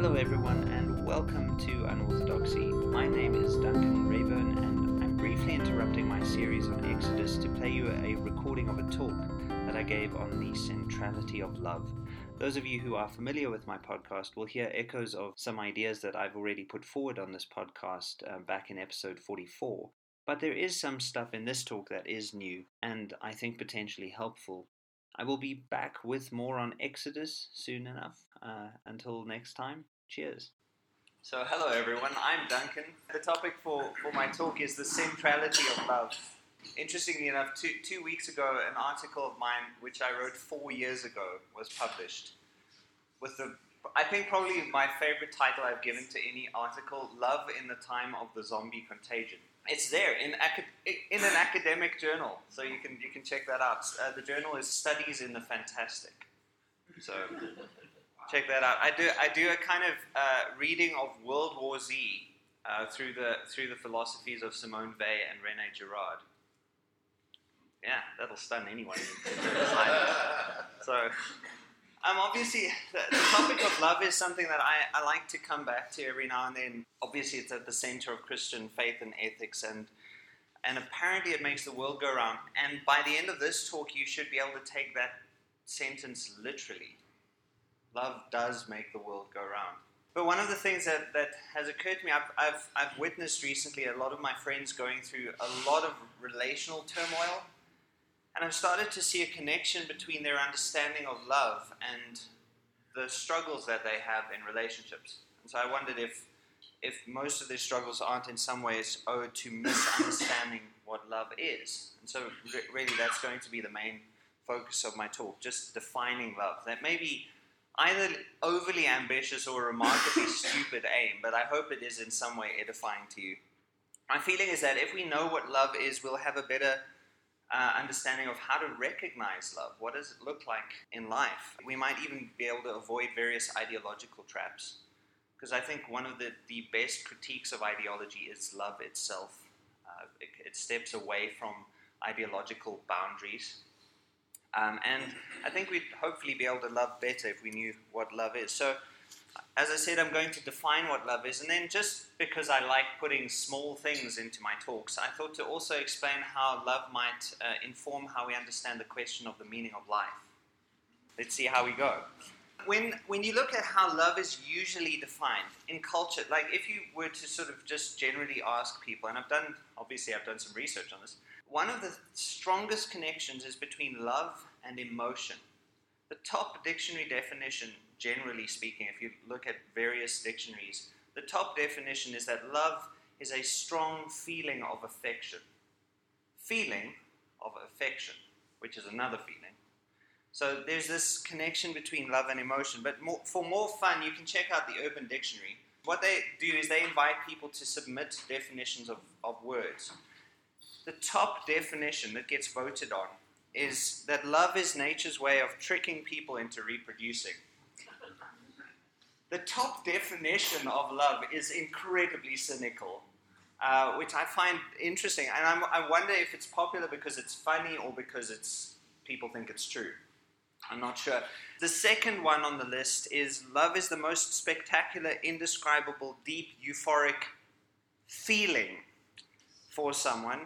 Hello, everyone, and welcome to Unorthodoxy. My name is Duncan Reyburn, and I'm briefly interrupting my series on Exodus to play you a recording of a talk that I gave on the centrality of love. Those of you who are familiar with my podcast will hear echoes of some ideas that I've already put forward on this podcast uh, back in episode 44. But there is some stuff in this talk that is new and I think potentially helpful. I will be back with more on Exodus soon enough. Uh, until next time, cheers. So, hello everyone, I'm Duncan. The topic for, for my talk is the centrality of love. Interestingly enough, two, two weeks ago, an article of mine, which I wrote four years ago, was published. With the, I think probably my favorite title I've given to any article, Love in the Time of the Zombie Contagion. It's there in, in an academic journal, so you can, you can check that out. Uh, the journal is Studies in the Fantastic. So check that out. I do, I do a kind of uh, reading of World War Z uh, through, the, through the philosophies of Simone Weil and Rene Girard yeah, that'll stun anyone. so, um, obviously, the, the, topic of love is something that I, I like to come back to every now and then. Obviously, it's at the center of Christian faith and ethics, and and apparently, it makes the world go round. And by the end of this talk, you should be able to take that sentence literally. Love does make the world go round. But one of the things that, that has occurred to me, I've, I've, I've witnessed recently a lot of my friends going through a lot of relational turmoil and I've started to see a connection between their understanding of love and the struggles that they have in relationships. And so I wondered if, if most of their struggles aren't in some ways owed to misunderstanding what love is. And so, re- really, that's going to be the main focus of my talk just defining love. That may be either overly ambitious or remarkably stupid aim, but I hope it is in some way edifying to you. My feeling is that if we know what love is, we'll have a better uh, understanding of how to recognize love. What does it look like in life? We might even be able to avoid various ideological traps. Because I think one of the, the best critiques of ideology is love itself. Uh, it, it, steps away from ideological boundaries. Um, and I think we'd hopefully be able to love better if we knew what love is. So, as I said, I'm going to define what love is, and then just because I like putting small things into my talks, I thought to also explain how love might uh, inform how we understand the question of the meaning of life. Let's see how we go. When, when you look at how love is usually defined in culture, like if you were to sort of just generally ask people, and I've done, obviously, I've done some research on this, one of the strongest connections is between love and emotion. The top dictionary definition generally speaking, if you look at various dictionaries, the top definition is that love is a strong feeling of affection. Feeling of affection, which is another feeling. So there's this connection between love and emotion. But more, for more fun, you can check out the Urban Dictionary. What they do is they invite people to submit definitions of, of words. The top definition that gets voted on is that love is nature's way of tricking people into reproducing. The top definition of love is incredibly cynical, uh, which I find interesting. And I'm, i wonder if it's popular because it's funny or because it's people think it's true. I'm not sure. The second one on the list is love is the most spectacular, indescribable, deep, euphoric feeling for someone.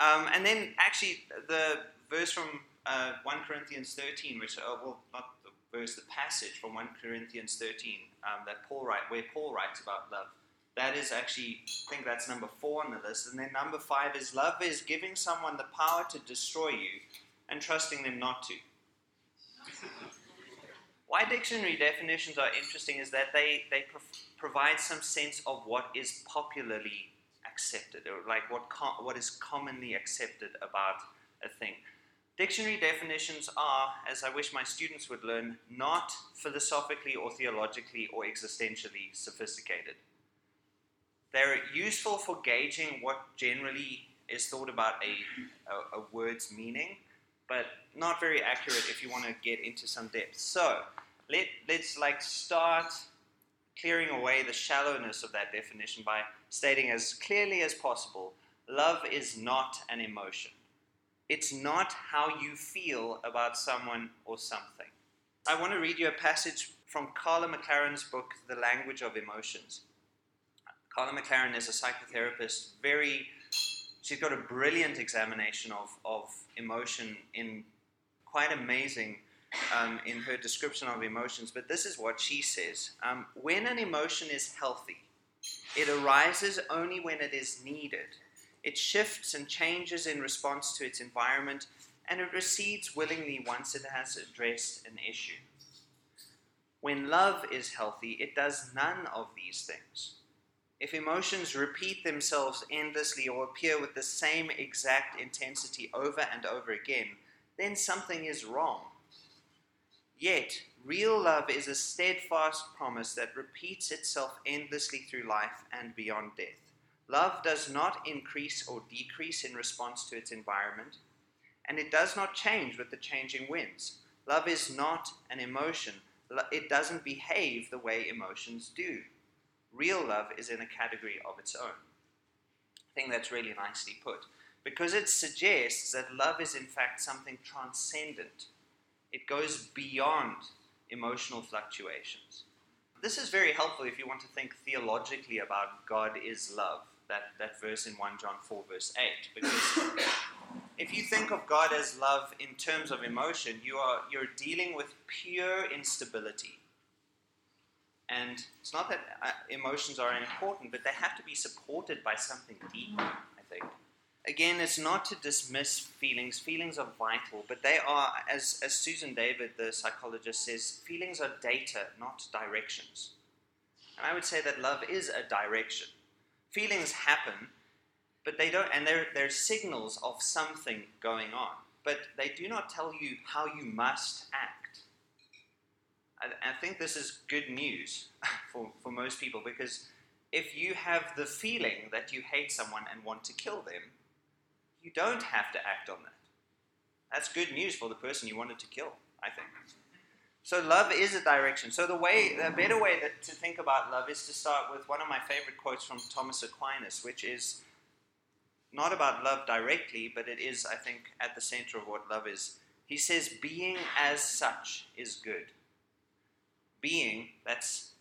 Um, and then, actually, the verse from uh, 1 Corinthians 13, which, uh, well, not the verse, the passage from 1 Corinthians 13 um, that Paul write, where Paul writes about love. That is actually, I think that's number four on the list. And then number five is love is giving someone the power to destroy you and trusting them not to. Why dictionary definitions are interesting is that they, they pro- provide some sense of what is popularly accepted, or like what, what is commonly accepted about a thing. Dictionary definitions are, as I wish my students would learn, not philosophically or theologically or existentially sophisticated. They're useful for gauging what generally is thought about a, a, a word's meaning, but not very accurate if you want to get into some depth. So let, let's like start clearing away the shallowness of that definition by stating as clearly as possible love is not an emotion. It's not how you feel about someone or something. I want to read you a passage from Karla McLaren's book, The Language of Emotions. Karla McLaren is a psychotherapist, very, she's got a brilliant examination of, of emotion in quite amazing um, in her description of emotions. But this is what she says um, When an emotion is healthy, it arises only when it is needed. It shifts and changes in response to its environment, and it recedes willingly once it has addressed an issue. When love is healthy, it does none of these things. If emotions repeat themselves endlessly or appear with the same exact intensity over and over again, then something is wrong. Yet, real love is a steadfast promise that repeats itself endlessly through life and beyond death. Love does not increase or decrease in response to its environment, and it does not change with the changing winds. Love is not an emotion it doesn't behave the way emotions do. Real love is in a category of its own. I think that's really nicely put. Because it suggests that love is in fact something transcendent. It goes beyond emotional fluctuations. This is very helpful if you want to think theologically about God is love, that, that verse in 1 John 4, verse 8. Because if you think of God as love in terms of emotion, you are you're dealing with pure instability. And it's not that uh, emotions are important, but they have to be supported by something deeper, I think. Again, it's not to dismiss feelings. Feelings are vital, but they are, as, as Susan David, the psychologist, says, feelings are data, not directions. And I would say that love is a direction. Feelings happen, but they don't, and they're, they're signals of something going on, but they do not tell you how you must act. I, I think this is good news for, for most people because if you have the feeling that you hate someone and want to kill them, you don't have to act on that. That's good news for the person you wanted to kill, I think. So love is a direction. So the way, the better way that, to think about love is to start with one of my favorite quotes from Thomas Aquinas, which is not about love directly, but it is, I think, at the center of what love is. He says, being as such is good. Being, that's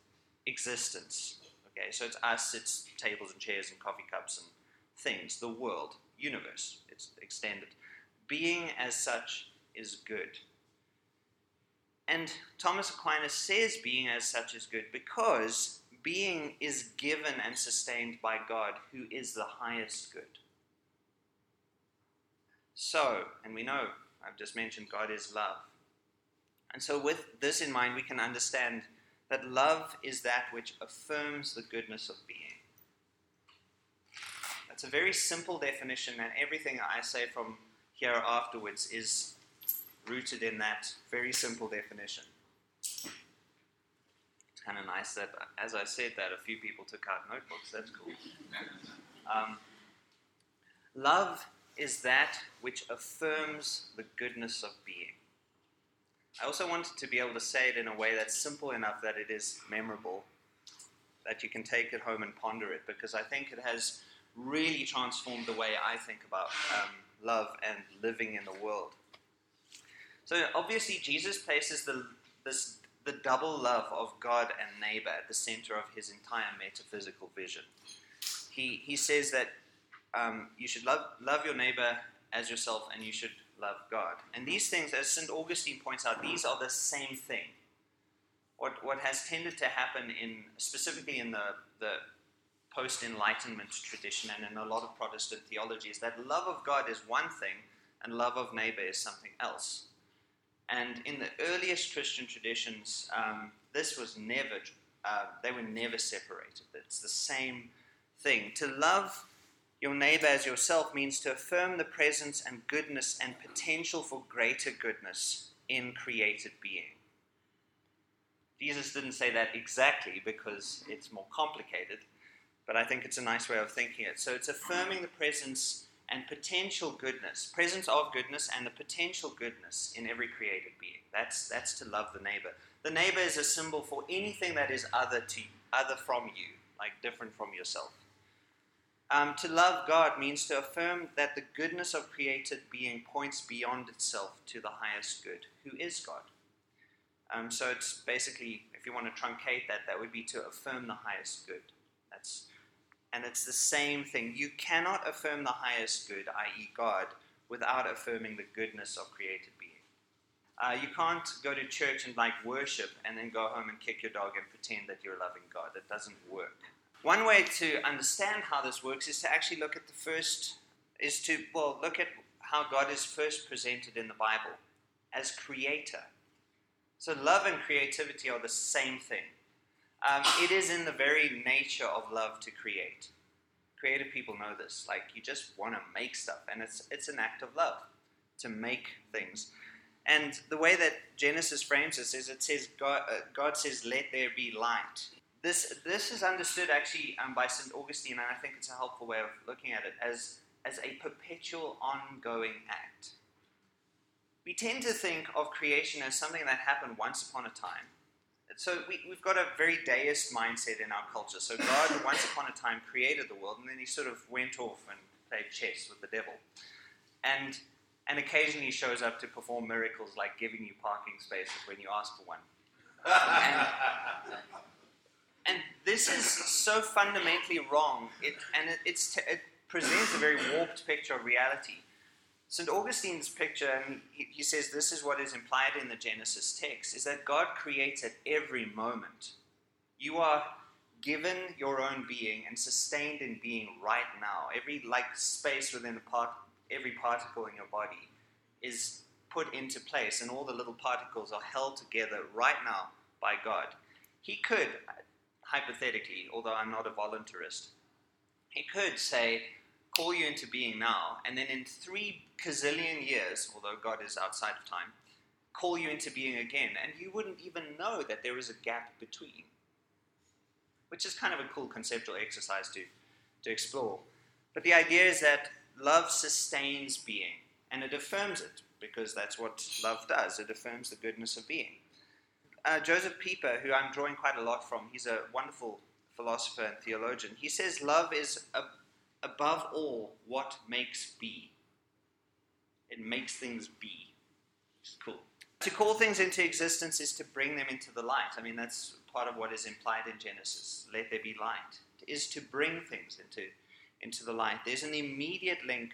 existence. Okay, so it's us, it's tables and chairs and coffee cups and things, the world, universe, it's extended. Being as such is good. And Thomas Aquinas says being as such is good because being is given and sustained by God, who is the highest good. So, and we know, I've just mentioned, God is love. And so, with this in mind, we can understand that love is that which affirms the goodness of being. That's a very simple definition, and everything I say from here afterwards is rooted in that very simple definition. It's kind of nice that, as I said that, a few people took out notebooks. That's cool. Um, love is that which affirms the goodness of being. I also wanted to be able to say it in a way that's simple enough that it is memorable, that you can take it home and ponder it, because I think it has really transformed the way I think about um, love and living in the world. So obviously, Jesus places the, this, the double love of God and neighbor at the center of his entire metaphysical vision. He, he says that um, you should love, love your neighbor as yourself, and you should love God. And these things, as St. Augustine points out, these are the same thing. What, what has tended to happen in specifically in the, the post Enlightenment tradition and in a lot of Protestant theology is that love of God is one thing and love of neighbor is something else. And in the earliest Christian traditions, um, this was never, uh, they were never separated. It's the same thing. To love your neighbor as yourself means to affirm the presence and goodness and potential for greater goodness in created being. Jesus didn't say that exactly because it's more complicated, but I think it's a nice way of thinking it. So it's affirming the presence and potential goodness, presence of goodness and the potential goodness in every created being. That's, that's to love the neighbor. The neighbor is a symbol for anything that is other to other from you, like different from yourself. Um, to love God means to affirm that the goodness of created being points beyond itself to the highest good, who is God. Um, so it's basically, if if you want to truncate that, that would be to affirm the highest good. That's, and it's the same thing. You cannot affirm the highest good, i.e., God, without affirming the goodness of created being. Uh, you can't go to church and like worship and then go home and kick your dog and pretend that you're loving God. That doesn't work. One way to understand how this works is to actually look at the first, is to, well, look at how God is first presented in the Bible as creator. So, love and creativity are the same thing. Um, it is in the very nature of love to create. Creative people know this. Like, you just want to make stuff, and it's, it's an act of love to make things. And the way that Genesis frames this is it says, God, uh, God says, let there be light. This, this is understood actually um, by St. Augustine, and I think it's a helpful way of looking at it, as, as a perpetual ongoing act. We tend to think of creation as something that happened once upon a time. So we, have got a very deist mindset in our culture. So God, once upon a time, created the world, and then he sort of went off and played chess with the devil. And and occasionally shows up to perform miracles like giving you parking spaces when you ask for one. and, and, this is so fundamentally wrong, it, and it, it, presents a very warped picture of reality. St. Augustine's picture, and he, he says this is what is implied in the Genesis text, is that God creates at every moment. You are given your own being and sustained in being right now. Every like space within a part every particle in your body is put into place, and all the little particles are held together right now by God. He could, hypothetically, although I'm not a voluntarist, he could say, call you into being now, and then in three gazillion years, although God is outside of time, call you into being again, and you wouldn't even know that there is a gap between. Which is kind of a cool conceptual exercise to, to explore. But the idea is that love sustains being, and it affirms it, because that's what love does. It affirms the goodness of being. Uh, Josef Pieper, who I'm drawing quite a lot from, he's a wonderful philosopher and theologian. He says love is a, above all what makes be. It makes things be. Is cool. To call things into existence is to bring them into the light. I mean, that's part of what is implied in Genesis. Let there be light. It is to bring things into into the light. There's an immediate link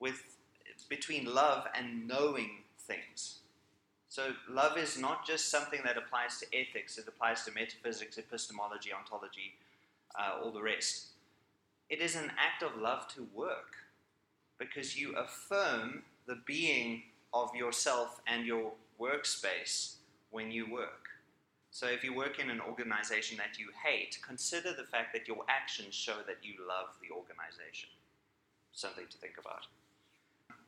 with between love and knowing things. So love is not just something that applies to ethics, it applies to metaphysics, epistemology, ontology, uh, all the rest. It is an act of love to work because you affirm the being of yourself and your workspace when you work. So if you work in an organization that you hate, consider the fact that your actions show that you love the organization. Something to think about.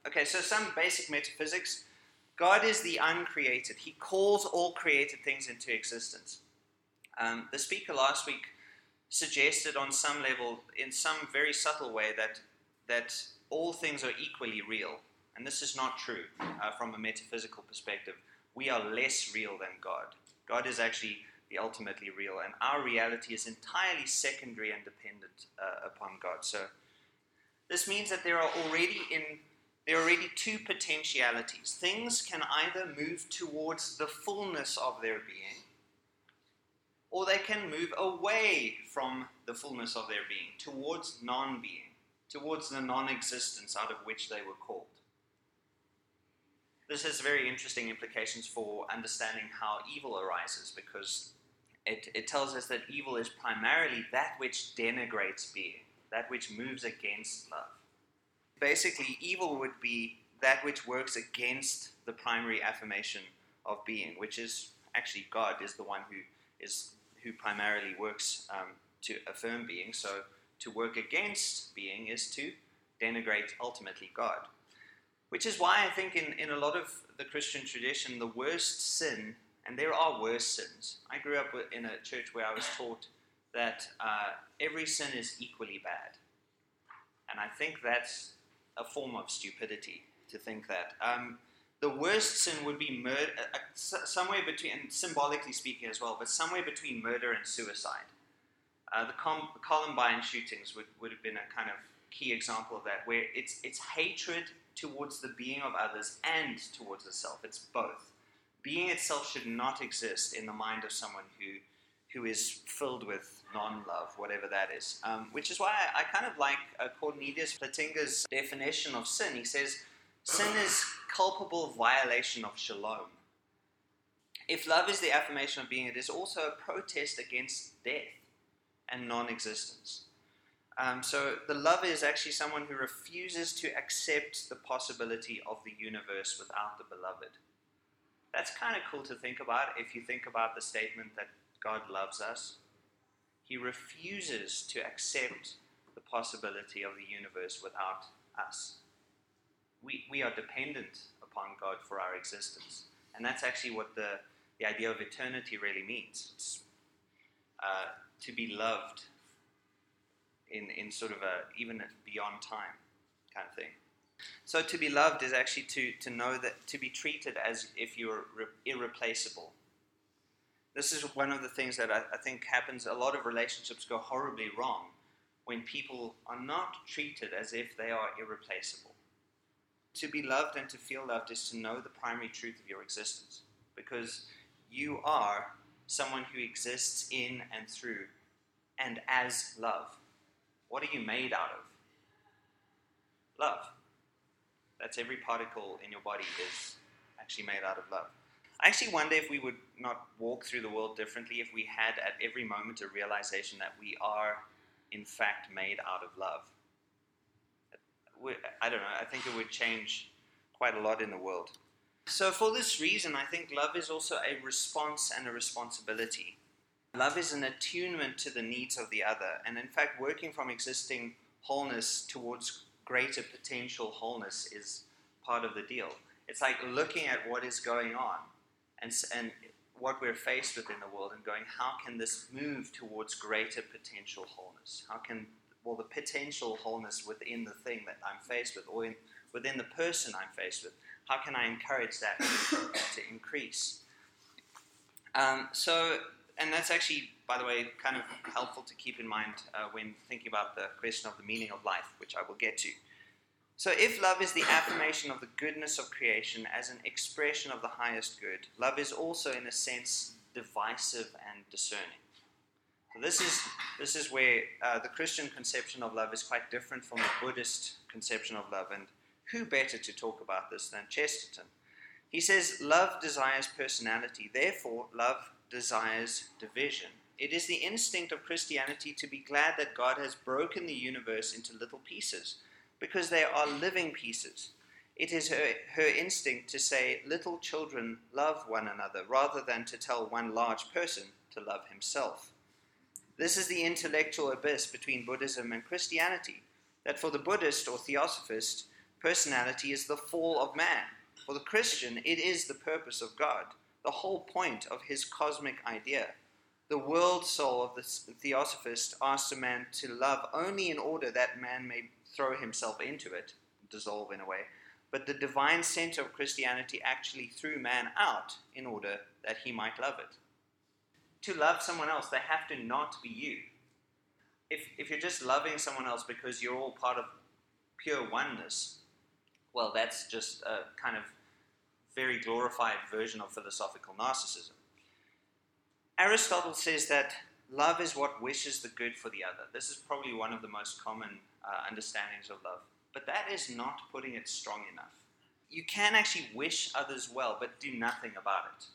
Okay, so some basic metaphysics. God is the uncreated. He calls all created things into existence. Um, the speaker last week suggested on some level, in some very subtle way, that, that all things are equally real. And this is not true uh, from a metaphysical perspective. We are less real than God. God is actually the ultimately real, and our reality is entirely secondary and dependent uh, upon God. So this means that there are already in there are already two potentialities. Things can either move towards the fullness of their being, or they can move away from the fullness of their being, towards non being, towards the non existence out of which they were called. This has very interesting implications for understanding how evil arises because it, it tells us that evil is primarily that which denigrates being, that which moves against love. Basically, evil would be that which works against the primary affirmation of being, which is actually God is the one who is who primarily works um, to affirm being. So to work against being is to denigrate ultimately God. Which is why I think in, in a lot of the Christian tradition, the worst sin, and there are worse sins. I grew up in a church where I was taught that uh, every sin is equally bad. And I think that's a form of stupidity to think that. Um, the worst sin would be murder, uh, uh somewhere between, and symbolically speaking as well, but somewhere between murder and suicide. Uh, the Com- Columbine shootings would, would have been a kind of key example of that, where it's, it's hatred towards the being of others and towards the self. It's both. being itself should not exist in the mind of someone who who is filled with non-love, whatever that is. Um, which is why I, I kind of like uh, Cornelius Plantinga's definition of sin. He says, sin is culpable violation of shalom. If love is the affirmation of being, it is also a protest against death and non-existence. Um, so the lover is actually someone who refuses to accept the possibility of the universe without the beloved. That's kind of cool to think about if you think about the statement that God loves us. He refuses to accept the possibility of the universe without us. We, we are dependent upon God for our existence. And that's actually what the, the idea of eternity really means. Uh, to be loved in, in sort of a even beyond time kind of thing. So to be loved is actually to, to know that to be treated as if you're re- irreplaceable. This is one of the things that I, I think happens. A lot of relationships go horribly wrong when people are not treated as if they are irreplaceable. To be loved and to feel loved is to know the primary truth of your existence because you are someone who exists in and through and as love. What are you made out of? Love. That's every particle in your body is actually made out of love. I actually wonder if we would not walk through the world differently if we had at every moment a realization that we are, in fact, made out of love. I don't know, I think it would change quite a lot in the world. So, for this reason, I think love is also a response and a responsibility. Love is an attunement to the needs of the other, and in fact, working from existing wholeness towards greater potential wholeness is part of the deal. It's like looking at what is going on and, and what we're faced with in the world and going, how can this move towards greater potential wholeness? How can, well, the potential wholeness within the thing that I'm faced with, or in, within the person I'm faced with, how can I encourage that to increase? Um, so and that's actually, by the way, kind of helpful to keep in mind uh, when thinking about the question of the meaning of life, which I will get to. So, if love is the affirmation of the goodness of creation as an expression of the highest good, love is also, in a sense, divisive and discerning. This is this is where uh, the Christian conception of love is quite different from the Buddhist conception of love. And who better to talk about this than Chesterton? He says, "Love desires personality. Therefore, love desires division. It is the instinct of Christianity to be glad that God has broken the universe into little pieces, because they are living pieces. It is her, her instinct to say, Little children love one another, rather than to tell one large person to love himself. This is the intellectual abyss between Buddhism and Christianity, that for the Buddhist or theosophist, personality is the fall of man. For the Christian, it is the purpose of God the whole point of his cosmic idea. The world soul of the theosophist asks a man to love only in order that man may throw himself into it, dissolve in a way, but the divine center of Christianity actually threw man out in order that he might love it. To love someone else, they have to not be you. If, if you're just loving someone else because you're all part of pure oneness, well, that's just a kind of very glorified version of philosophical narcissism. Aristotle says that love is what wishes the good for the other. This is probably one of the most common uh, understandings of love. But that is not putting it strong enough. You can actually wish others well, but do nothing about it.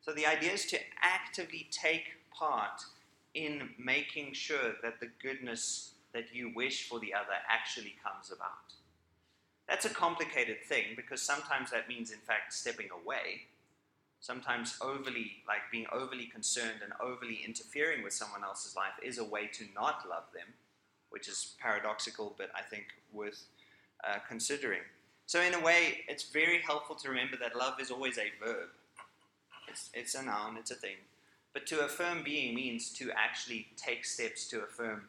So the idea is to actively take part in making sure that the goodness that you wish for the other actually comes about. That's a complicated thing because sometimes that means, in fact, stepping away. Sometimes overly, like being overly concerned and overly interfering with someone else's life is a way to not love them, which is paradoxical, but I think worth uh, considering. So, in a way, it's very helpful to remember that love is always a verb. It's, it's a noun, it's a thing. But to affirm being means to actually take steps to affirm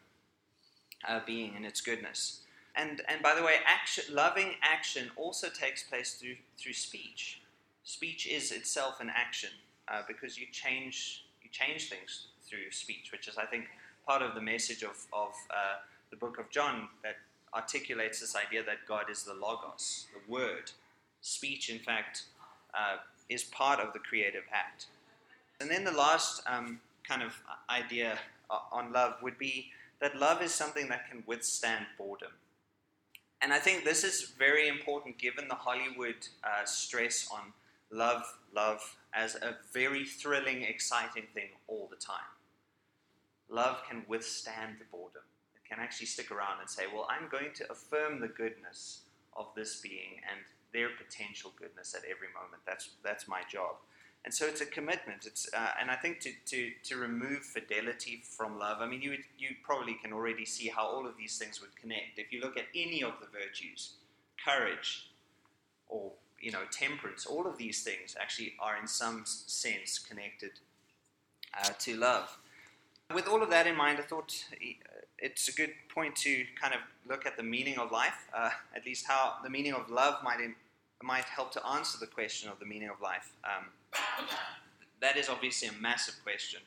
uh, being and its goodness. And, and by the way, action, loving action also takes place through, through speech. Speech is itself an action uh, because you change, you change things through speech, which is, I think, part of the message of, of uh, the book of John that articulates this idea that God is the Logos, the Word. Speech, in fact, uh, is part of the creative act. And then the last um, kind of idea on love would be that love is something that can withstand boredom. And I think this is very important given the Hollywood uh, stress on love, love as a very thrilling, exciting thing all the time. Love can withstand the boredom. It can actually stick around and say, Well, I'm going to affirm the goodness of this being and their potential goodness at every moment. That's, that's my job. And so it's a commitment. It's, uh, and I think to, to, to remove fidelity from love, I mean, you, would, you probably can already see how all of these things would connect. If you look at any of the virtues, courage or you know, temperance, all of these things actually are in some sense connected uh, to love. With all of that in mind, I thought it's a good point to kind of look at the meaning of life, uh, at least how the meaning of love might, in, might help to answer the question of the meaning of life. Um, that is obviously a massive question,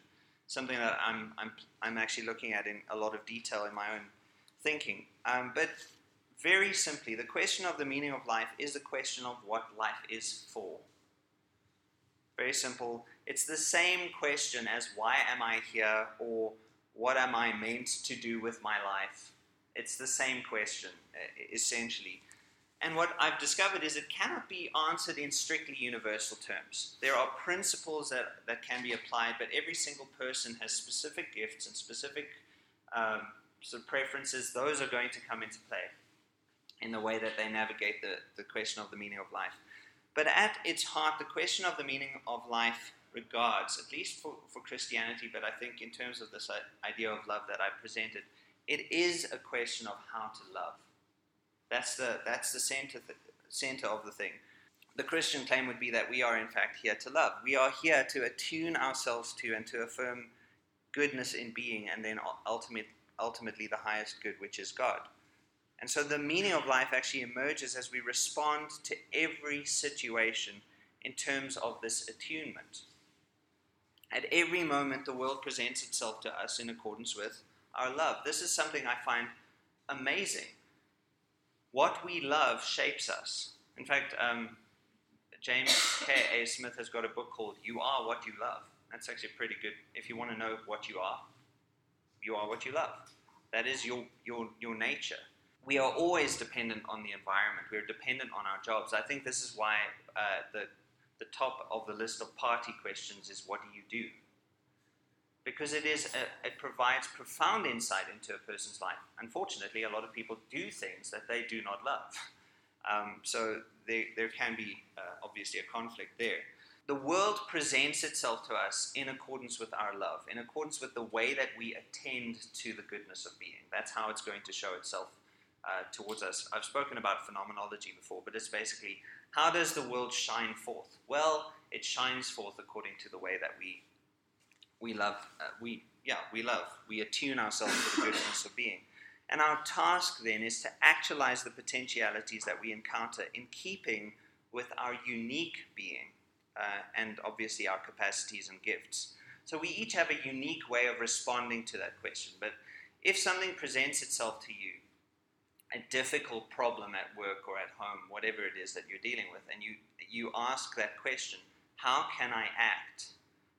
something that I'm, I'm, I'm actually looking at in a lot of detail in my own thinking. Um, but very simply, the question of the meaning of life is the question of what life is for. Very simple. It's the same question as why am I here or what am I meant to do with my life? It's the same question, essentially. And what I've discovered is it cannot be answered in strictly universal terms. There are principles that, that can be applied, but every single person has specific gifts and specific um, sort of preferences. Those are going to come into play in the way that they navigate the, the question of the meaning of life. But at its heart, the question of the meaning of life regards, at least for, for Christianity, but I think in terms of this uh, idea of love that I presented, it is a question of how to love. That's the, that's the center, th- center of the thing. The Christian claim would be that we are, in fact, here to love. We are here to attune ourselves to and to affirm goodness in being, and then ultimate, ultimately the highest good, which is God. And so the meaning of life actually emerges as we respond to every situation in terms of this attunement. At every moment, the world presents itself to us in accordance with our love. This is something I find amazing what we love shapes us. In fact, um, James K. A. Smith has got a book called You Are What You Love. That's actually pretty good. If you want to know what you are, you are what you love. That is your, your, your nature. We are always dependent on the environment. We're dependent on our jobs. I think this is why uh, the, the top of the list of party questions is what do you do? because it is a, it provides profound insight into a person's life. Unfortunately, a lot of people do things that they do not love. Um, so there, there can be uh, obviously a conflict there. The world presents itself to us in accordance with our love, in accordance with the way that we attend to the goodness of being. That's how it's going to show itself uh, towards us. I've spoken about phenomenology before, but it's basically how does the world shine forth? Well, it shines forth according to the way that we we love, uh, we, yeah, we love. We attune ourselves to the goodness of being. And our task then is to actualize the potentialities that we encounter in keeping with our unique being uh, and obviously our capacities and gifts. So we each have a unique way of responding to that question. But if something presents itself to you, a difficult problem at work or at home, whatever it is that you're dealing with, and you, you ask that question, how can I act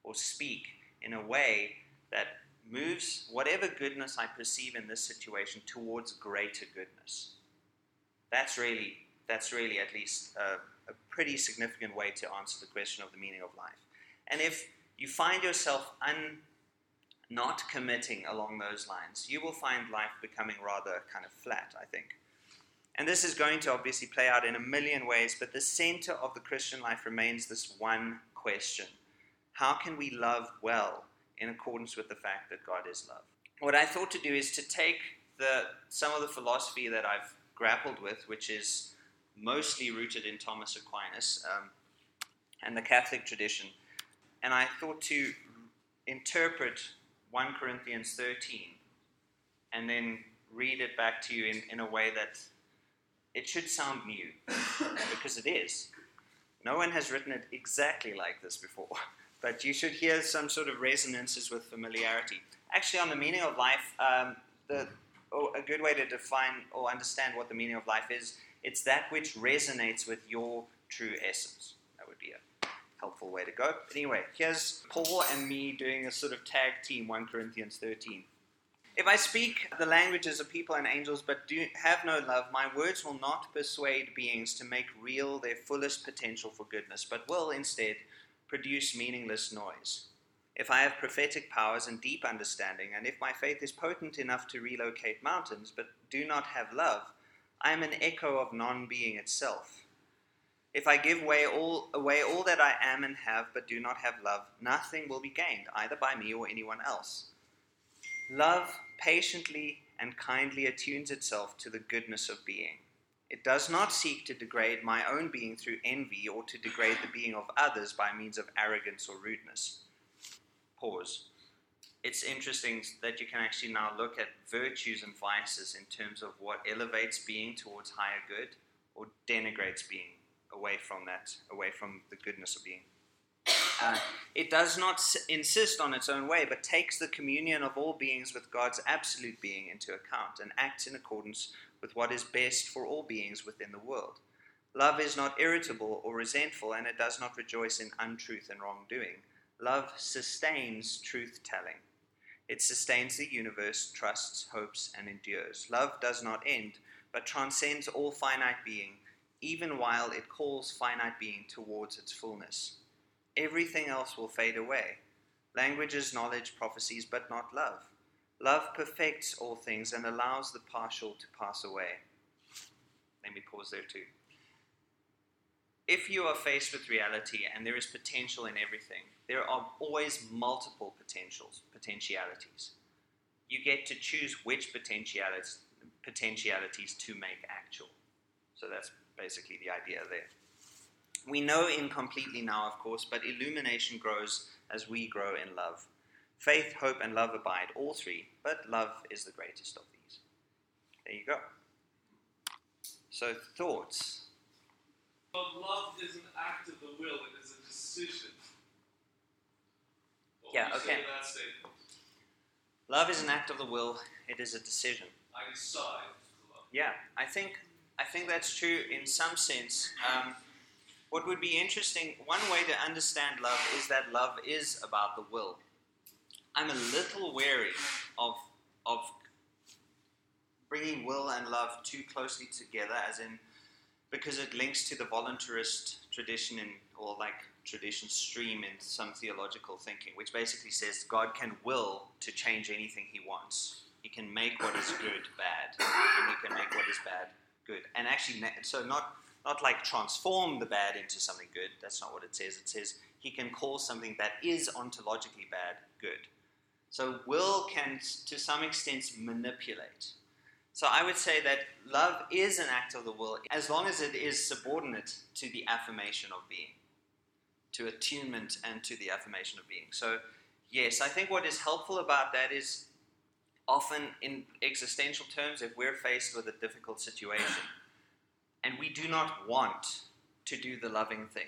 or speak in a way that moves whatever goodness I perceive in this situation towards greater goodness. That's really, that's really at least a, a pretty significant way to answer the question of the meaning of life. And if you find yourself un, not committing along those lines, you will find life becoming rather kind of flat, I think. And this is going to obviously play out in a million ways, but the center of the Christian life remains this one question how can we love well in accordance with the fact that God is love? What I thought to do is to take the, some of the philosophy that I've grappled with, which is mostly rooted in Thomas Aquinas um, and the Catholic tradition, and I thought to interpret 1 Corinthians 13 and then read it back to you in, in a way that it should sound new, because it is. No one has written it exactly like this before. but you should hear some sort of resonances with familiarity. Actually, on the meaning of life, um, the, oh, a good way to define or understand what the meaning of life is, it's that which resonates with your true essence. That would be a helpful way to go. But anyway, here's Paul and me doing a sort of tag team, 1 Corinthians 13. If I speak the languages of people and angels but do have no love, my words will not persuade beings to make real their fullest potential for goodness, but will instead produce meaningless noise. If I have prophetic powers and deep understanding, and if my faith is potent enough to relocate mountains but do not have love, I am an echo of non being itself. If I give away all, away all that I am and have but do not have love, nothing will be gained, either by me or anyone else. Love patiently and kindly attunes itself to the goodness of being. It does not seek to degrade my own being through envy or to degrade the being of others by means of arrogance or rudeness. Pause. It's interesting that you can actually now look at virtues and vices in terms of what elevates being towards higher good or denigrates being away from that, away from the goodness of being. Uh, it does not s- insist on its own way, but takes the communion of all beings with God's absolute being into account and acts in accordance with what is best for all beings within the world. Love is not irritable or resentful, and it does not rejoice in untruth and wrongdoing. Love sustains truth telling. It sustains the universe, trusts, hopes, and endures. Love does not end, but transcends all finite being, even while it calls finite being towards its fullness everything else will fade away. Languages, knowledge, prophecies, but not love. Love perfects all things and allows the partial to pass away. Let me pause there too. If you are faced with reality and there is potential in everything, there are always multiple potentials, potentialities. You get to choose which potentialities, potentialities to make actual. So that's basically the idea there. We know incompletely now, of course, but illumination grows as we grow in love. Faith, hope, and love abide, all three, but love is the greatest of these. There you go. So, thoughts. But love is an act of the will, it is a decision. What Yeah, would you say okay. to that statement? Love is an act of the will, it is a decision. I decide to love. Yeah, I think I think that's true in some sense. Um, what would be interesting, one way to understand love is that love is about the will. I'm a little wary of of bringing will and love too closely together, as in because it links to the voluntarist tradition in or like tradition stream in some theological thinking, which basically says God can will to change anything He wants. He can make what is good bad, and He can make what is bad good. And actually, so not not like transform the bad into something good. That's not what it says. It says He can call something that is ontologically bad good. So will can, to some extent, manipulate. So I would say that love is an act of the will as long as it is subordinate to the affirmation of being, to attunement and to the affirmation of being. So, yes, I think what is helpful about that is often in existential terms, if we're faced with a difficult situation and we do not want to do the loving thing,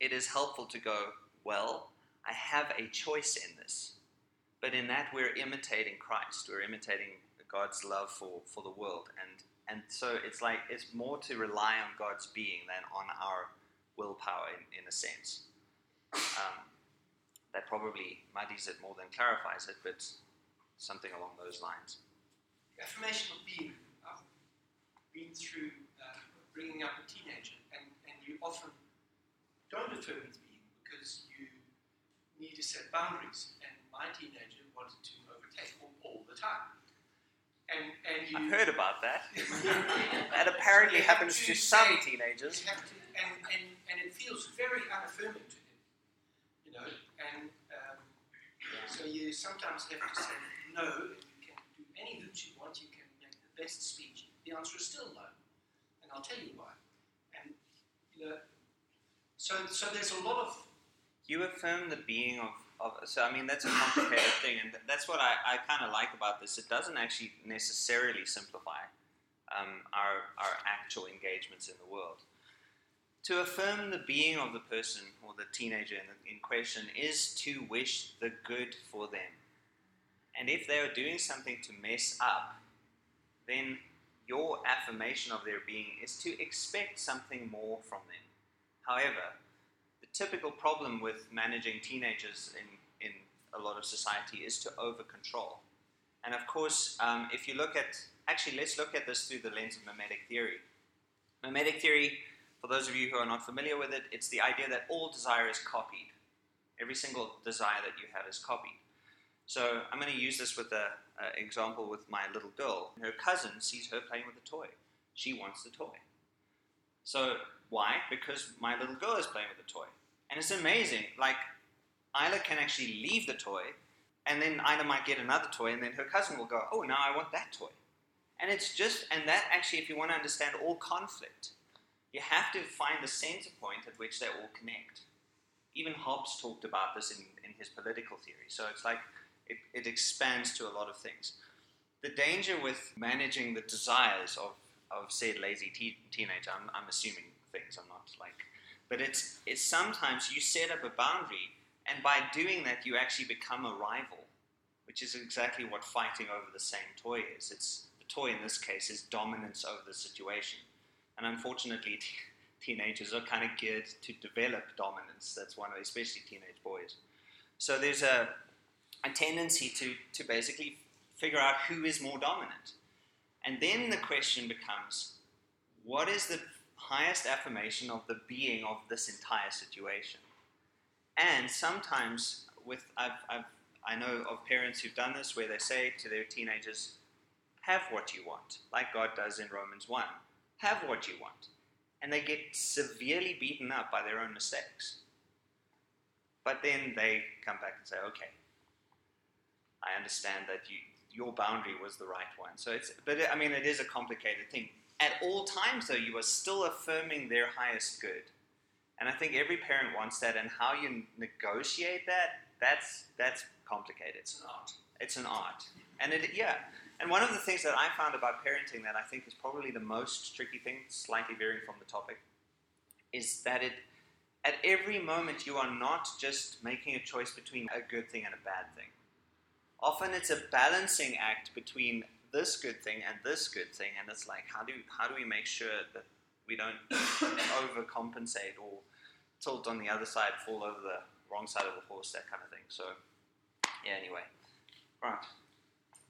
it is helpful to go, well, I have a choice in this. But in that, we're imitating Christ. We're imitating God's love for, for the world. And, and so it's like, it's more to rely on God's being than on our willpower in, in a sense. Um, that probably muddies it more than clarifies it, but something along those lines. affirmation of being. I've been through uh, bringing up a teenager, and, and you often don't affirm his being because you need to set boundaries. And my teenager wanted to overtake all, all the time. And, and you, I've heard about that. that apparently happens to some teenagers. To, and, and, and it feels very unaffirming to him, you know. And um, so you sometimes have to say no. and You can do any hoops you want. You can make the best speech. The answer is still no, and I'll tell you why. And you know, so so there's a lot of You affirm the being of, of so I mean that's a complicated thing, and that's what I, I kind of like about this. It doesn't actually necessarily simplify um, our our actual engagements in the world. To affirm the being of the person or the teenager in, in question is to wish the good for them. And if they are doing something to mess up, then your affirmation of their being is to expect something more from them. However, the typical problem with managing teenagers in, in a lot of society is to over control. And of course, um, if you look at, actually, let's look at this through the lens of mimetic theory. Mimetic theory, for those of you who are not familiar with it, it's the idea that all desire is copied. Every single desire that you have is copied. So I'm going to use this with an example with my little girl. Her cousin sees her playing with a toy. She wants the toy. So why? Because my little girl is playing with the toy. And it's amazing. Like, Isla can actually leave the toy, and then Isla might get another toy, and then her cousin will go, Oh, now I want that toy. And it's just, and that actually, if you want to understand all conflict, you have to find the center point at which they all connect. Even Hobbes talked about this in, in his political theory. So it's like it, it expands to a lot of things. The danger with managing the desires of, of said lazy te- teenager, I'm, I'm assuming things, I'm not like, but it's, it's sometimes you set up a boundary, and by doing that, you actually become a rival, which is exactly what fighting over the same toy is. It's the toy in this case is dominance over the situation, and unfortunately, t- teenagers are kind of geared to develop dominance. That's one of, especially teenage boys. So there's a, a tendency to, to basically figure out who is more dominant. And then the question becomes what is the highest affirmation of the being of this entire situation? And sometimes, with I've, I've, I know of parents who've done this where they say to their teenagers, have what you want, like God does in Romans 1. Have what you want. And they get severely beaten up by their own mistakes. But then they come back and say, okay, I understand that you, your boundary was the right one. So it's, but it, I mean, it is a complicated thing. At all times, though, you are still affirming their highest good, and I think every parent wants that. And how you negotiate that, that's that's complicated. It's an art. It's an art, and it yeah. And one of the things that I found about parenting that I think is probably the most tricky thing, slightly varying from the topic, is that it at every moment you are not just making a choice between a good thing and a bad thing often it's a balancing act between this good thing and this good thing, and it's like how do how do we make sure that we don't overcompensate or tilt on the other side, fall over the wrong side of the horse, that kind of thing. So, yeah. Anyway, right.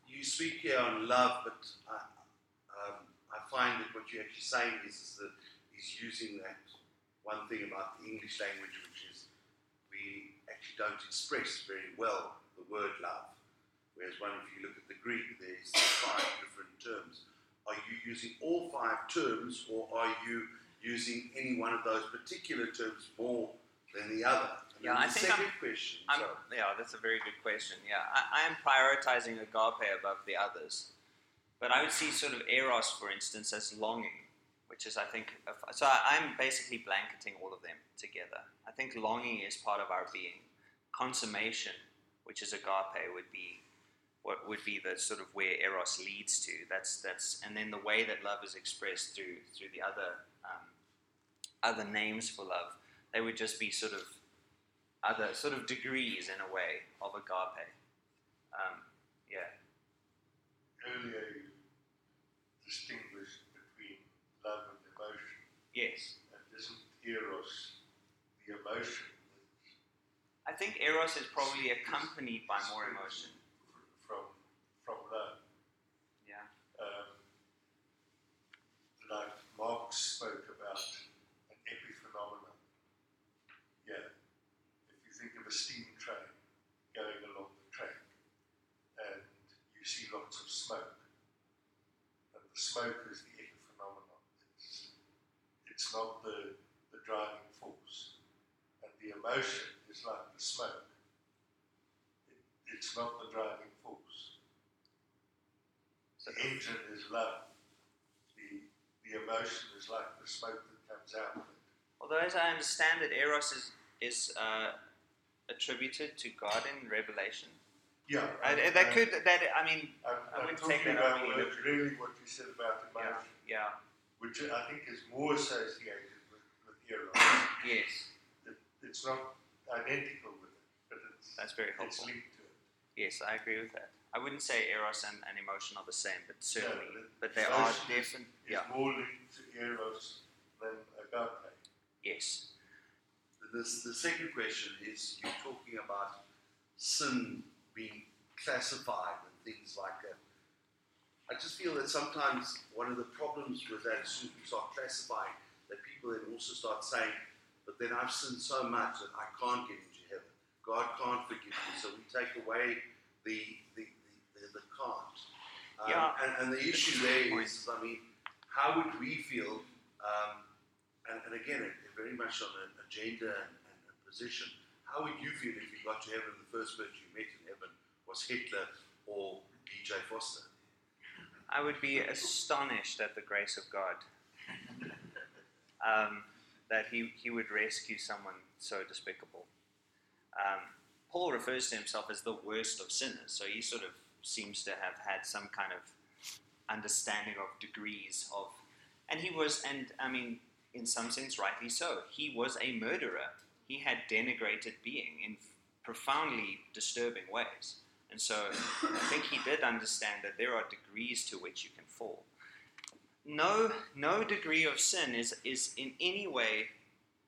You speak here on love, but I, um, I find that what you're actually saying is, is that he's using that one thing about the English language, which is we actually don't express very well the word love. Whereas one, if you look at the Greek, there's five different terms. Are you using all five terms, or are you using any one of those particular terms more than the other? And Yeah, I think second question. I'm, so- yeah, that's a very good question. Yeah, I, I am prioritizing agape above the others, but I would see sort of eros, for instance, as longing, which is I think so. I'm basically blanketing all of them together. I think longing is part of our being. Consummation, which is agape, would be what would be the sort of where eros leads to. That's that's and then the way that love is expressed through through the other um, other names for love. They would just be sort of other sort of degrees in a way of agape. Um, yeah. earlier you distinguished between love and emotion. Yes. And isn't eros the emotion I think eros is probably accompanied by more emotion. From? Yeah. Um, like Marx spoke about an epiphenomenon. Yeah. If you think of a steam train going along the track and you see lots of smoke, and the smoke is the epiphenomenon. It's, it's not the, the driving force. And the emotion is like the smoke. It, it's not the driving The engine is love. The, the emotion is like the smoke that comes out of it. although as I understand it, eros is is uh, attributed to God in Revelation. Yeah. Uh, and- that could that I mean I'm, I I'm wouldn't take that about what, really what you said about yeah emotion, yeah which I think is more associated with, with eros. yes It, it's not identical with it, but it's, that's very it's helpful. linked to it. Yes, I agree with that. I wouldn't say eros and, and emotion are the same, but certainly, No, but they are different. Yeah. more linked to eros than agape. Yes. The this, the second question is you're talking about sin being classified and things like that. I just feel that sometimes one of the problems with that is you start classifying that people then also start saying, but then I've sinned so much that I can't get into heaven. God can't forgive me. So we take away the, the can't. Um, Yeah. and, and the issue there is, I mean, how would we feel? Um, and, and again, it, it very much on an agenda and, and a position. How would you feel if you got to heaven and the first person you met in heaven was Hitler or B.J. Vorster? I would be astonished at the grace of God. Um, that he, he would rescue someone so despicable. Um, Paul refers to himself as the worst of sinners, so he sort of seems to have had some kind of understanding of degrees of. And he was, and I mean, in some sense, rightly so. He was a murderer. He had denigrated being in profoundly disturbing ways. And so I think he did understand that there are degrees to which you can fall. No, no degree of sin is, is in any way,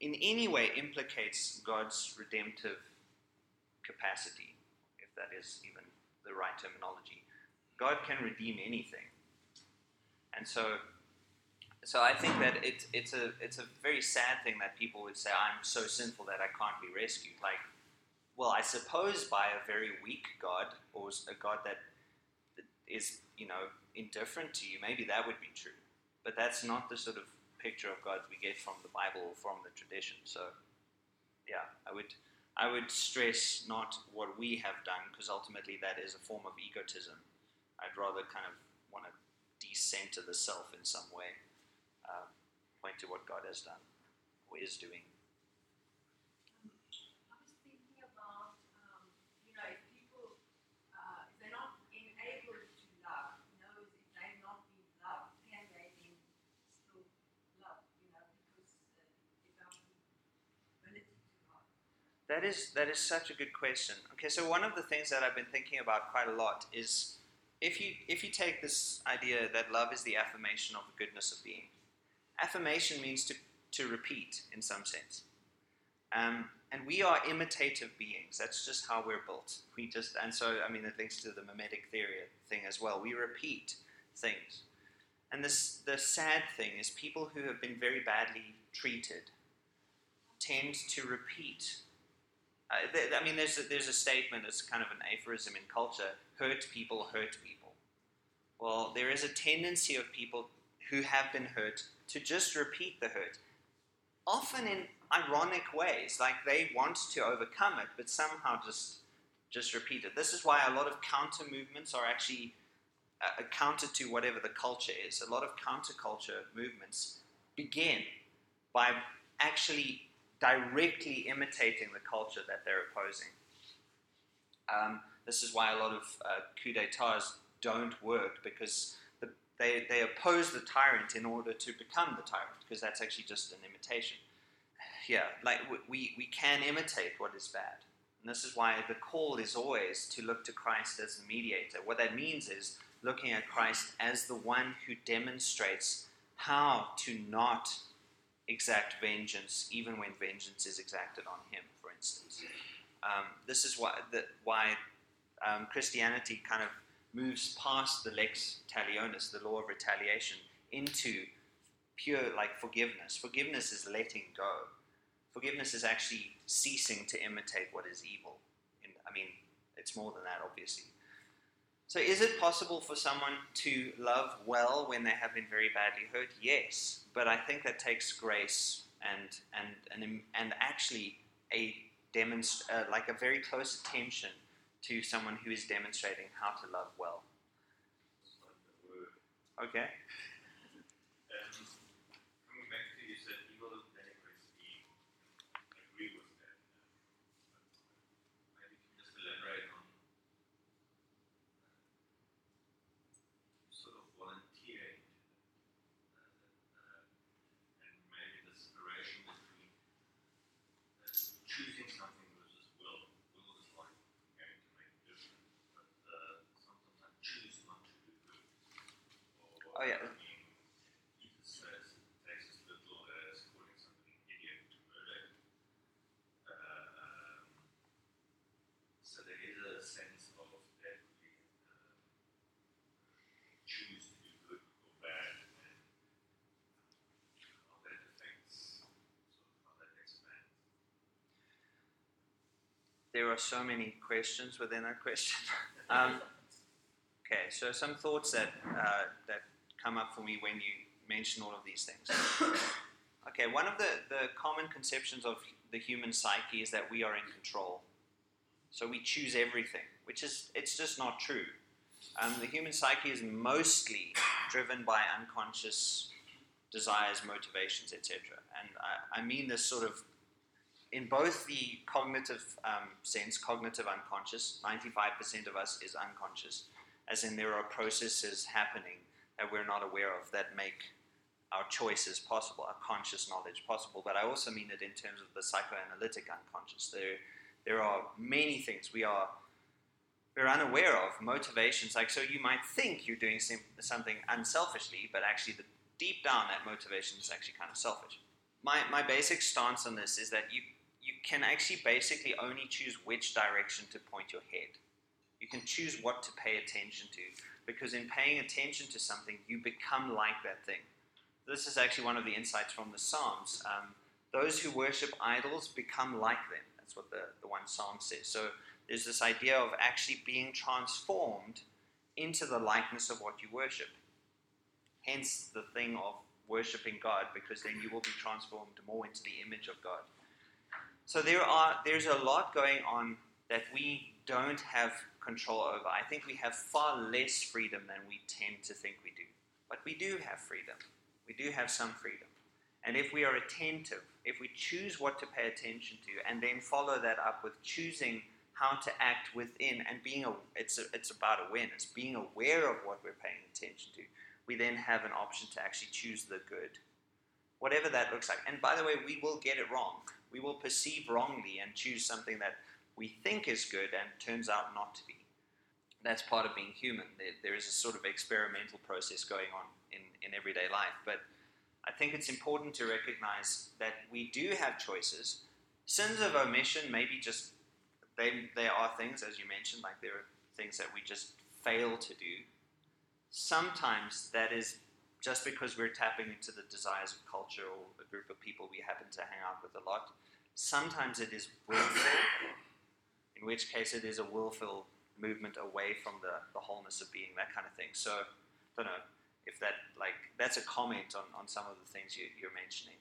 in any way implicates God's redemptive capacity, if that is even the right terminology. God can redeem anything. And so so I think that it's it's a it's a very sad thing that people would say I'm so sinful that I can't be rescued. Like, well, I suppose by a very weak God or a God that is you know indifferent to you, maybe that would be true. But that's not the sort of picture of God we get from the Bible or from the tradition. So, yeah, I would I would stress not what we have done because ultimately that is a form of egotism. I'd rather kind of want to decenter the self in some way uh, point to what God has done or is doing. I was thinking about, um, you know, if people, uh, if they're not enabled to love, you know, if they've not been loved, can they then still love, you know, because uh, they don't have the ability to love. That is that is such a good question. Okay, so one of the things that I've been thinking about quite a lot is if you if you take this idea that love is the affirmation of the goodness of being, affirmation means to to repeat in some sense. Um, and we are imitative beings. That's just how we're built. We just and so I mean it links to the mimetic theory thing as well. We repeat things. And this the sad thing is people who have been very badly treated tend to repeat I mean, there's a, there's a statement, it's kind of an aphorism in culture hurt people hurt people. Well, there is a tendency of people who have been hurt to just repeat the hurt, often in ironic ways, like they want to overcome it, but somehow just, just repeat it. This is why a lot of counter movements are actually uh, counter to whatever the culture is. A lot of counterculture movements begin by actually directly imitating the culture that they're opposing. Um, this is why a lot of uh, coup d'etats don't work because the, they, they oppose the tyrant in order to become the tyrant because that's actually just an imitation. Yeah, like we, we can imitate what is bad. And this is why the call is always to look to Christ as the mediator. What that means is looking at Christ as the one who demonstrates how to not exact vengeance, even when vengeance is exacted on him, for instance. Um, this is why, the, why um, Christianity kind of moves past the lex talionis, the law of retaliation, into pure like forgiveness. Forgiveness is letting go. Forgiveness is actually ceasing to imitate what is evil. And, I mean, it's more than that, obviously. So, is it possible for someone to love well when they have been very badly hurt? Yes, but I think that takes grace and and and, and actually a demonst- uh, like a very close attention to someone who is demonstrating how to love well. Okay. Um, coming back to you said evil denigrates being. I agree with that. Maybe you can just elaborate on uh, sort of volunteering uh, and maybe the separation between uh, choosing something versus will. Will is like going to make a difference, but uh, sometimes I choose not to do good. Or, Oh, yeah. I mean, there are so many questions within that question. Um, okay, so some thoughts that uh, that come up for me when you mention all of these things. Okay, one of the, the common conceptions of the human psyche is that we are in control. So we choose everything, which is it's just not true. Um, the human psyche is mostly driven by unconscious desires, motivations, etc. And I, I mean this sort of in both the cognitive um, sense, cognitive unconscious, 95% of us is unconscious, as in there are processes happening that we're not aware of that make our choices possible, our conscious knowledge possible. But I also mean it in terms of the psychoanalytic unconscious. There, there are many things we are we're unaware of, motivations. Like so, you might think you're doing something unselfishly, but actually, the, deep down, that motivation is actually kind of selfish. My my basic stance on this is that you you can actually basically only choose which direction to point your head. You can choose what to pay attention to because in paying attention to something, you become like that thing. This is actually one of the insights from the Psalms. Um, those who worship idols become like them. That's what the, the one Psalm says. So there's this idea of actually being transformed into the likeness of what you worship. Hence the thing of worshiping God, because then you will be transformed more into the image of God. So there are there's a lot going on that we don't have control over. I think we have far less freedom than we tend to think we do. But we do have freedom. We do have some freedom. And if we are attentive, if we choose what to pay attention to, and then follow that up with choosing how to act within and being a, it's a, it's about awareness, being aware of what we're paying attention to. We then have an option to actually choose the good, whatever that looks like. And by the way, we will get it wrong. We will perceive wrongly and choose something that we think is good and turns out not to be. That's part of being human. There, there is a sort of experimental process going on in, in everyday life. But I think it's important to recognize that we do have choices. Sins of omission maybe just they, they are things, as you mentioned, like there are things that we just fail to do. Sometimes that is just because we're tapping into the desires of culture or a group of people we happen to hang out with a lot. Sometimes it is willful, in which case it is a willful movement away from the, the wholeness of being, that kind of thing. So, I don't know if that, like, that's a comment on, on some of the things you, you're mentioning.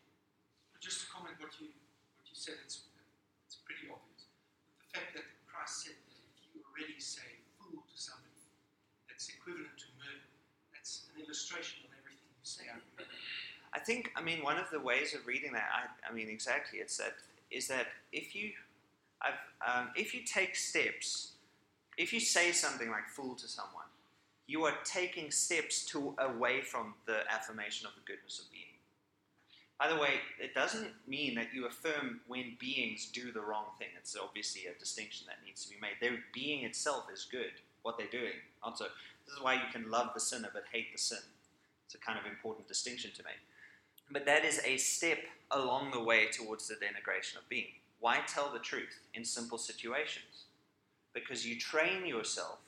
Just to comment what you what you said, it's it's pretty obvious. But the fact that Christ said that if you already say fool to somebody, that's equivalent to murder. That's an illustration I think, I mean, one of the ways of reading that, I, I mean, exactly, it's that, is that if you, um, if you take steps, if you say something like fool to someone, you are taking steps to away from the affirmation of the goodness of being. By the way, it doesn't mean that you affirm when beings do the wrong thing. It's obviously a distinction that needs to be made. Their being itself is good, what they're doing. Also, this is why you can love the sinner but hate the sin. It's a kind of important distinction to make. But that is a step along the way towards the denigration of being. Why tell the truth in simple situations? Because you train yourself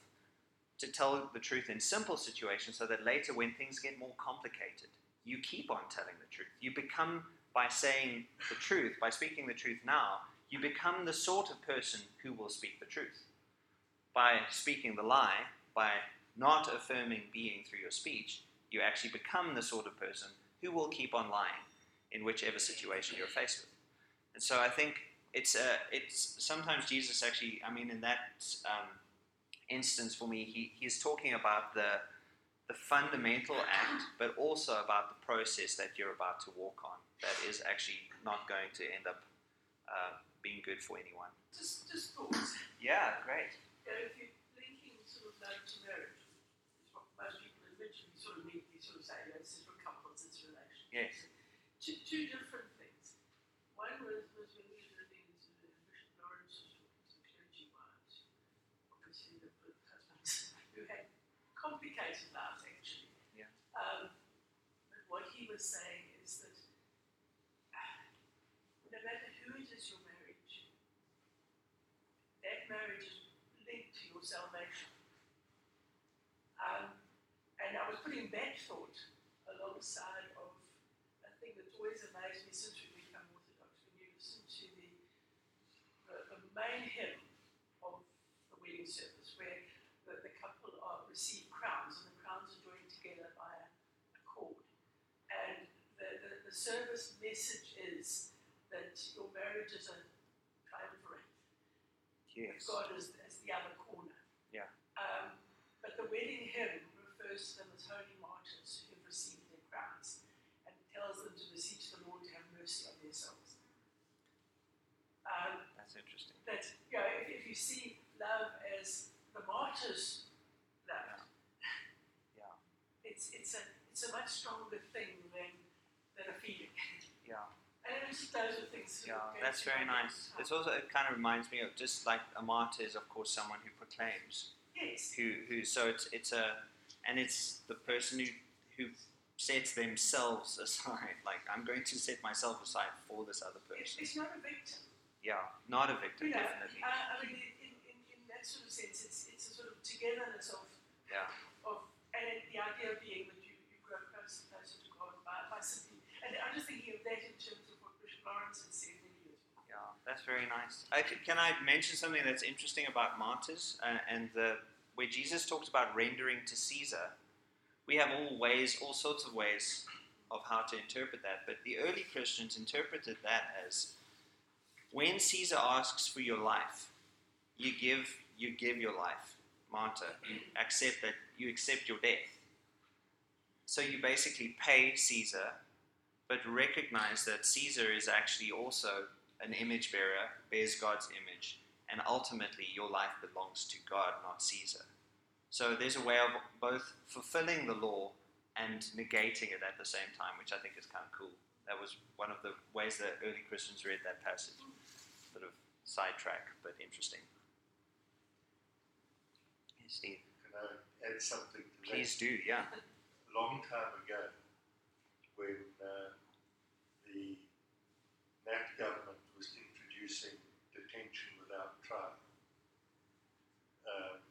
to tell the truth in simple situations so that later, when things get more complicated, you keep on telling the truth. You become, by saying the truth, by speaking the truth now, you become the sort of person who will speak the truth. By speaking the lie, by not affirming being through your speech, you actually become the sort of person who will keep on lying in whichever situation you're faced with. And so I think it's uh, it's sometimes Jesus actually, I mean, in that um, instance for me, he, he's talking about the the fundamental act, but also about the process that you're about to walk on. That is actually not going to end up uh, being good for anyone. Just, just thoughts. Yeah, great. You if you're linking sort of love to marriage, it's what most people eventually sort of meet, they sort of say, you know, this is for couples, it's relations. Yes. Two, two different things. One was, was when we were living in of Bishop Lawrence was clergy wives, obviously the the husbands who had complicated lives actually. Yeah. Um, but what he was saying is that uh, no matter who it is you're married to, that marriage is linked to your salvation. Um, and I was putting that thought alongside always amazed me since we've become Orthodox. When you listen to the, the, the main hymn of the wedding service, where the, the couple are, receive crowns and the crowns are joined together by a, a cord. And the, the, the service message is that your marriage is a triumvirate. Yes. God is, is the other corner. Yeah. Um, but the wedding hymn refers to them as holy mercy on their souls. Um, That's interesting. that you know, if, if you see love as the martyrs love, Yeah. it's it's a it's a much stronger thing than than a feeling. Yeah. And it's just those are things. Yeah, that's very nice. It's also it kind of reminds me of just like a martyr is of course someone who proclaims, yes. who who so it's it's a and it's the person who who sets themselves aside. Like I'm going to set myself aside for this other person. it's not a victim. Yeah, not a victim, You know, definitely. I mean, in, in, in that sort of sense, it's, it's a sort of togetherness of, Yeah. of and the idea being that you, you grow closer and closer to God by, by simply, and I'm just thinking of that in terms of what Bishop Lawrence has said many years ago. Yeah, that's very nice. I can I mention something that's interesting about martyrs uh, and the where Jesus talks about rendering to Caesar? We have all ways, all sorts of ways of how to interpret that, but the early Christians interpreted that as when Caesar asks for your life, you give you give your life, martyr. You accept that you accept your death. So you basically pay Caesar, but recognize that Caesar is actually also an image bearer, bears God's image, and ultimately your life belongs to God, not Caesar. So there's a way of both fulfilling the law and negating it at the same time, which I think is kind of cool. That was one of the ways that early Christians read that passage. Sort of sidetrack, but interesting. Yes, Steve. Can I add something to Please do, yeah. A long time ago, when uh, the Nat government was introducing detention without trial, um,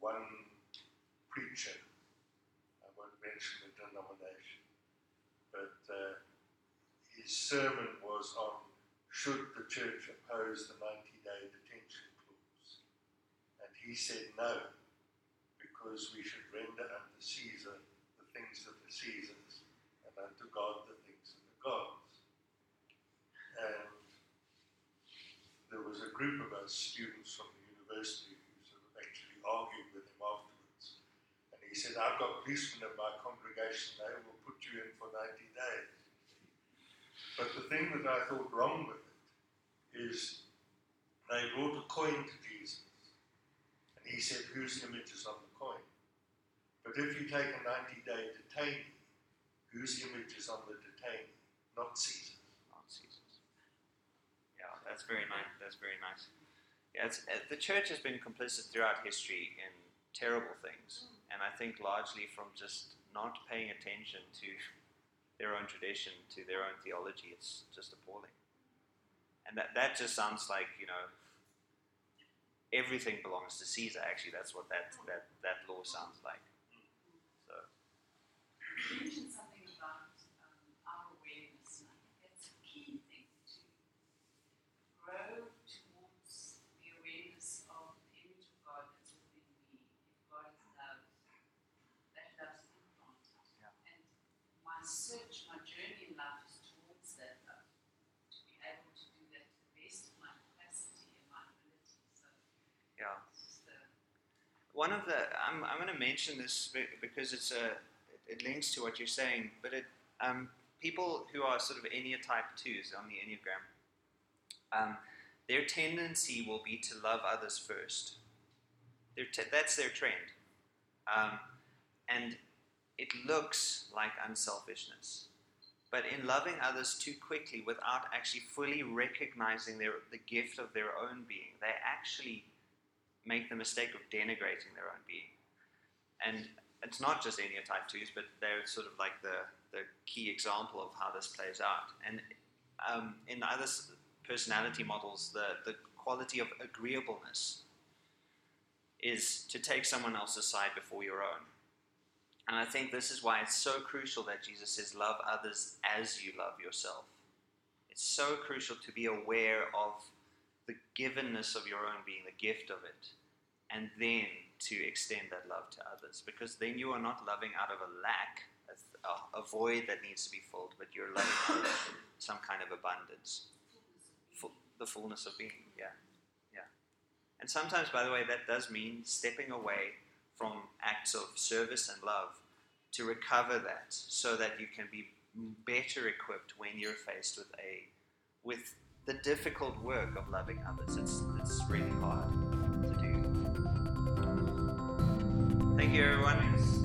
one preacher, I won't mention the denomination, but uh, his sermon was on should the church oppose the 90 day detention clause. And he said no, because we should render unto Caesar the things that are Caesar's, and unto God the things that are God's. And there was a group of us students from the university who sort of actually argued with him afterwards. And he said, I've got policemen in my congregation, they will put you in for 90 days. But the thing that I thought wrong with it is they brought a coin to Jesus. And he said, Whose image is on the coin? But if you take a 90 day detainee, whose image is on the detainee? Not Caesar. Not Caesar's. Yeah, that's very nice. That's very nice. Yeah, it's, uh, the church has been complicit throughout history in terrible things, and I think largely from just not paying attention to their own tradition, to their own theology. It's just appalling, and that that just sounds like you know everything belongs to Caesar. Actually, that's what that that that law sounds like. So You mentioned something about um, our awareness, and I think that's a key thing to grow towards the awareness of the image of God that's within me. If God is love, that love's implanted. Yeah. And my search, my journey in life is towards that love, to be able to do that to the best of my capacity and my ability. So yeah. it's just a One of the I'm, I'm going to mention this because it's a it, links to what you're saying, but it um, people who are sort of Enneatype twos on the Enneagram, um, their tendency will be to love others first. Their that's their trend, um, and it looks like unselfishness. But in loving others too quickly without actually fully recognizing their, the gift of their own being, they actually make the mistake of denigrating their own being. And it's not just Ennea type 2s, but they're sort of like the, the key example of how this plays out. And um, in other personality models, the, the quality of agreeableness is to take someone else's side before your own. And I think this is why it's so crucial that Jesus says, Love others as you love yourself. It's so crucial to be aware of the givenness of your own being, the gift of it, and then to extend that love to others. Because then you are not loving out of a lack, a, a void that needs to be filled, but you're loving some kind of abundance, Full, the fullness of being. Yeah, yeah. And sometimes, by the way, that does mean stepping away from acts of service and love to recover that, so that you can be better equipped when you're faced with a with the difficult work of loving others. It's it's really hard to do. Thank you, everyone.